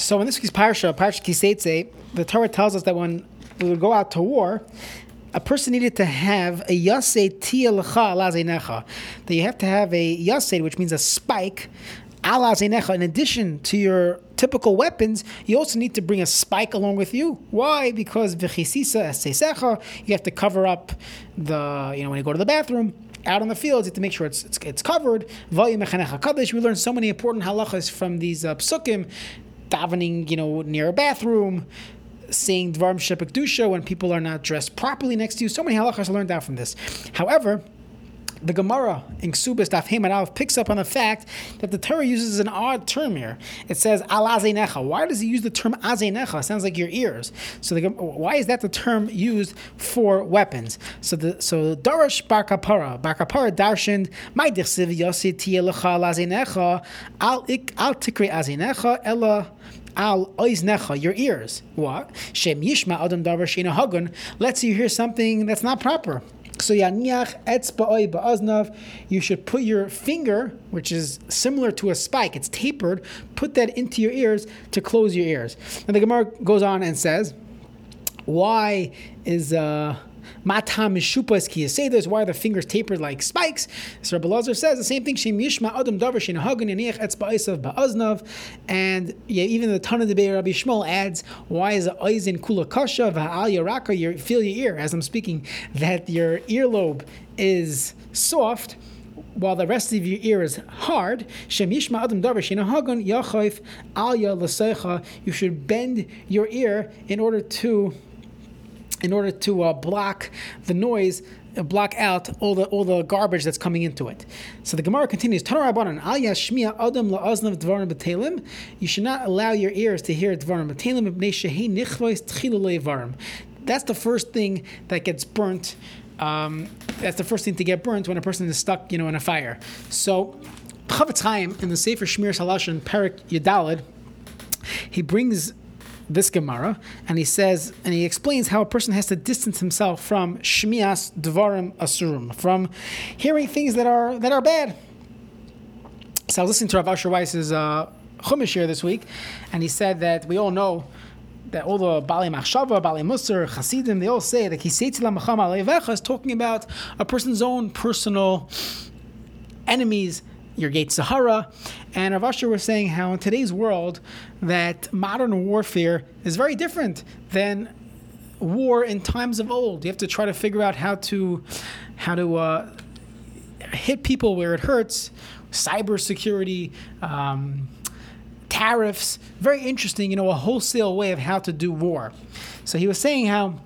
So in this week's parsha, Parsha Kiseitze, the Torah tells us that when we would go out to war, a person needed to have a yasei tia lecha alazenecha. That you have to have a yasei, which means a spike, alazenecha. In addition to your typical weapons, you also need to bring a spike along with you. Why? Because v'chisisa esesecha, you have to cover up the, you know, when you go to the bathroom out on the fields, you have to make sure it's it's, it's covered. We learn so many important halachas from these uh, psukim davening, you know, near a bathroom, saying dvarim shepekdusha when people are not dressed properly next to you. So many halachas learned out from this. However, the Gemara in Ksubis Daf Heman picks up on the fact that the Torah uses an odd term here. It says al azenecha. Why does he use the term azenecha? Sounds like your ears. So the, why is that the term used for weapons? So the so Darash Bar Kapara Bar Kapara my dichsiv yosi tielecha al azenecha al ik al tikri azenecha ella al oiznecha, your ears. What? Shem yishma adam davar shena. Let's you hear something that's not proper. So you should put your finger, which is similar to a spike, it's tapered, put that into your ears to close your ears. And the Gemara goes on and says, why is uh Matam mishupas ki say this. Why the fingers tapered like spikes? So Rabbi Lazar says the same thing. Shem yishma adam davar shein hagen yaniach etzba'isav ba'aznav. And yeah, even the Tana de Rabbi Shmuel adds, why is the in kula kasha va'al yaraka? You feel your ear as I'm speaking that your earlobe is soft while the rest of your ear is hard, Shem Yishma Adam Davar Hagon Yachayf Alya You should bend your ear in order to in order to uh, block the noise, uh, block out all the all the garbage that's coming into it. So the Gemara continues: Adam You should not allow your ears to hear dvarim. That's the first thing that gets burnt. Um, that's the first thing to get burnt when a person is stuck, you know, in a fire. So, Chofetz Chaim in the Sefer Shmir Salashon Perik Yedalid, he brings this Gemara, and he says, and he explains how a person has to distance himself from shmias dvarim asurim, from hearing things that are that are bad. So I was listening to Rav Asher Weiss's uh, Chumash here this week, and he said that we all know that all the Bali Machshava, Bali Musar, Hasidim, they all say that Kisetzila Macham Alevecha is talking about a person's own personal enemies your gate Sahara. And Rav Asher was saying how in today's world that modern warfare is very different than war in times of old. You have to try to figure out how to how to uh, hit people where it hurts. Cybersecurity, um, tariffs. Very interesting. You know, a wholesale way of how to do war. So he was saying how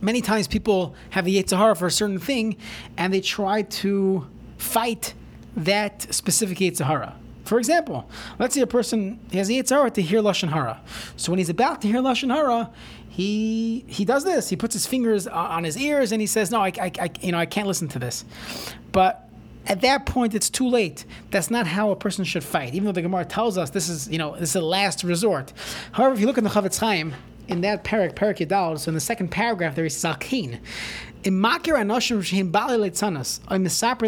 many times people have the Yetzer Hara for a certain thing, and they try to fight that specific Yetzer Hara. For example, let's say a person has a Yetzer Hara to hear Lashon Hara. So when he's about to hear Lashon Hara, he he does this. He puts his fingers on his ears and he says, "No, I, I, I you know I can't listen to this." But at that point, it's too late. That's not how a person should fight. Even though the Gemara tells us this is you know this is a last resort. However, if you look in the Chofetz Chaim, in that parak, parak Yadal, so in the second paragraph there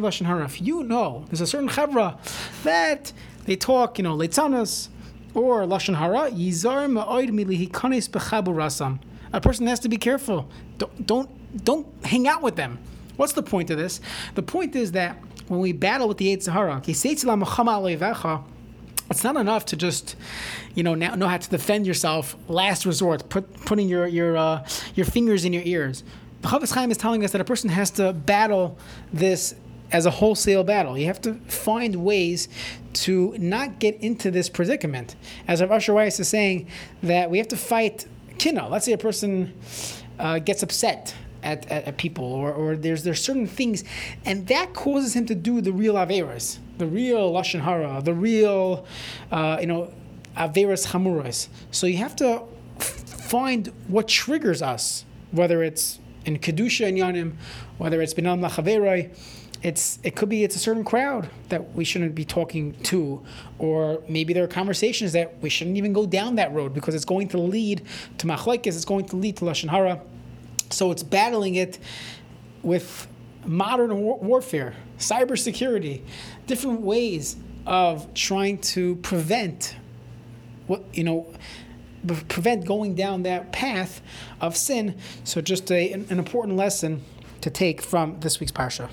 Lashon Hara. If you know, there's a certain Chavra that they talk, you know, Leitzanas or Lashon Hara, Yizar Ma'oid Milihi Kanes Bechabu Rasam. A person has to be careful. Don't, don't, don't hang out with them. What's the point of this? The point is that when we battle with the Yetzer Hara, it's not enough to just, you know, know how to defend yourself. Last resort, put, putting your your uh, your fingers in your ears. The Chofetz Chaim is telling us that a person has to battle this as a wholesale battle. You have to find ways to not get into this predicament. As Rav Asher Weiss is saying, that we have to fight kino. Let's say a person uh, gets upset at, at, at, people, or, or there's there's certain things, and that causes him to do the real averas, the real lashon hara, the real, uh, you know, averas hamuras. So you have to find what triggers us, whether it's in kedusha and yanim, whether it's benam lachaverai. It's it could be it's a certain crowd that we shouldn't be talking to, or maybe there are conversations that we shouldn't even go down that road because it's going to lead to machlekes, it's going to lead to lashon hara. So it's battling it with modern war- warfare, cybersecurity, different ways of trying to prevent what you know prevent going down that path of sin. So just a, an important lesson to take from this week's parsha.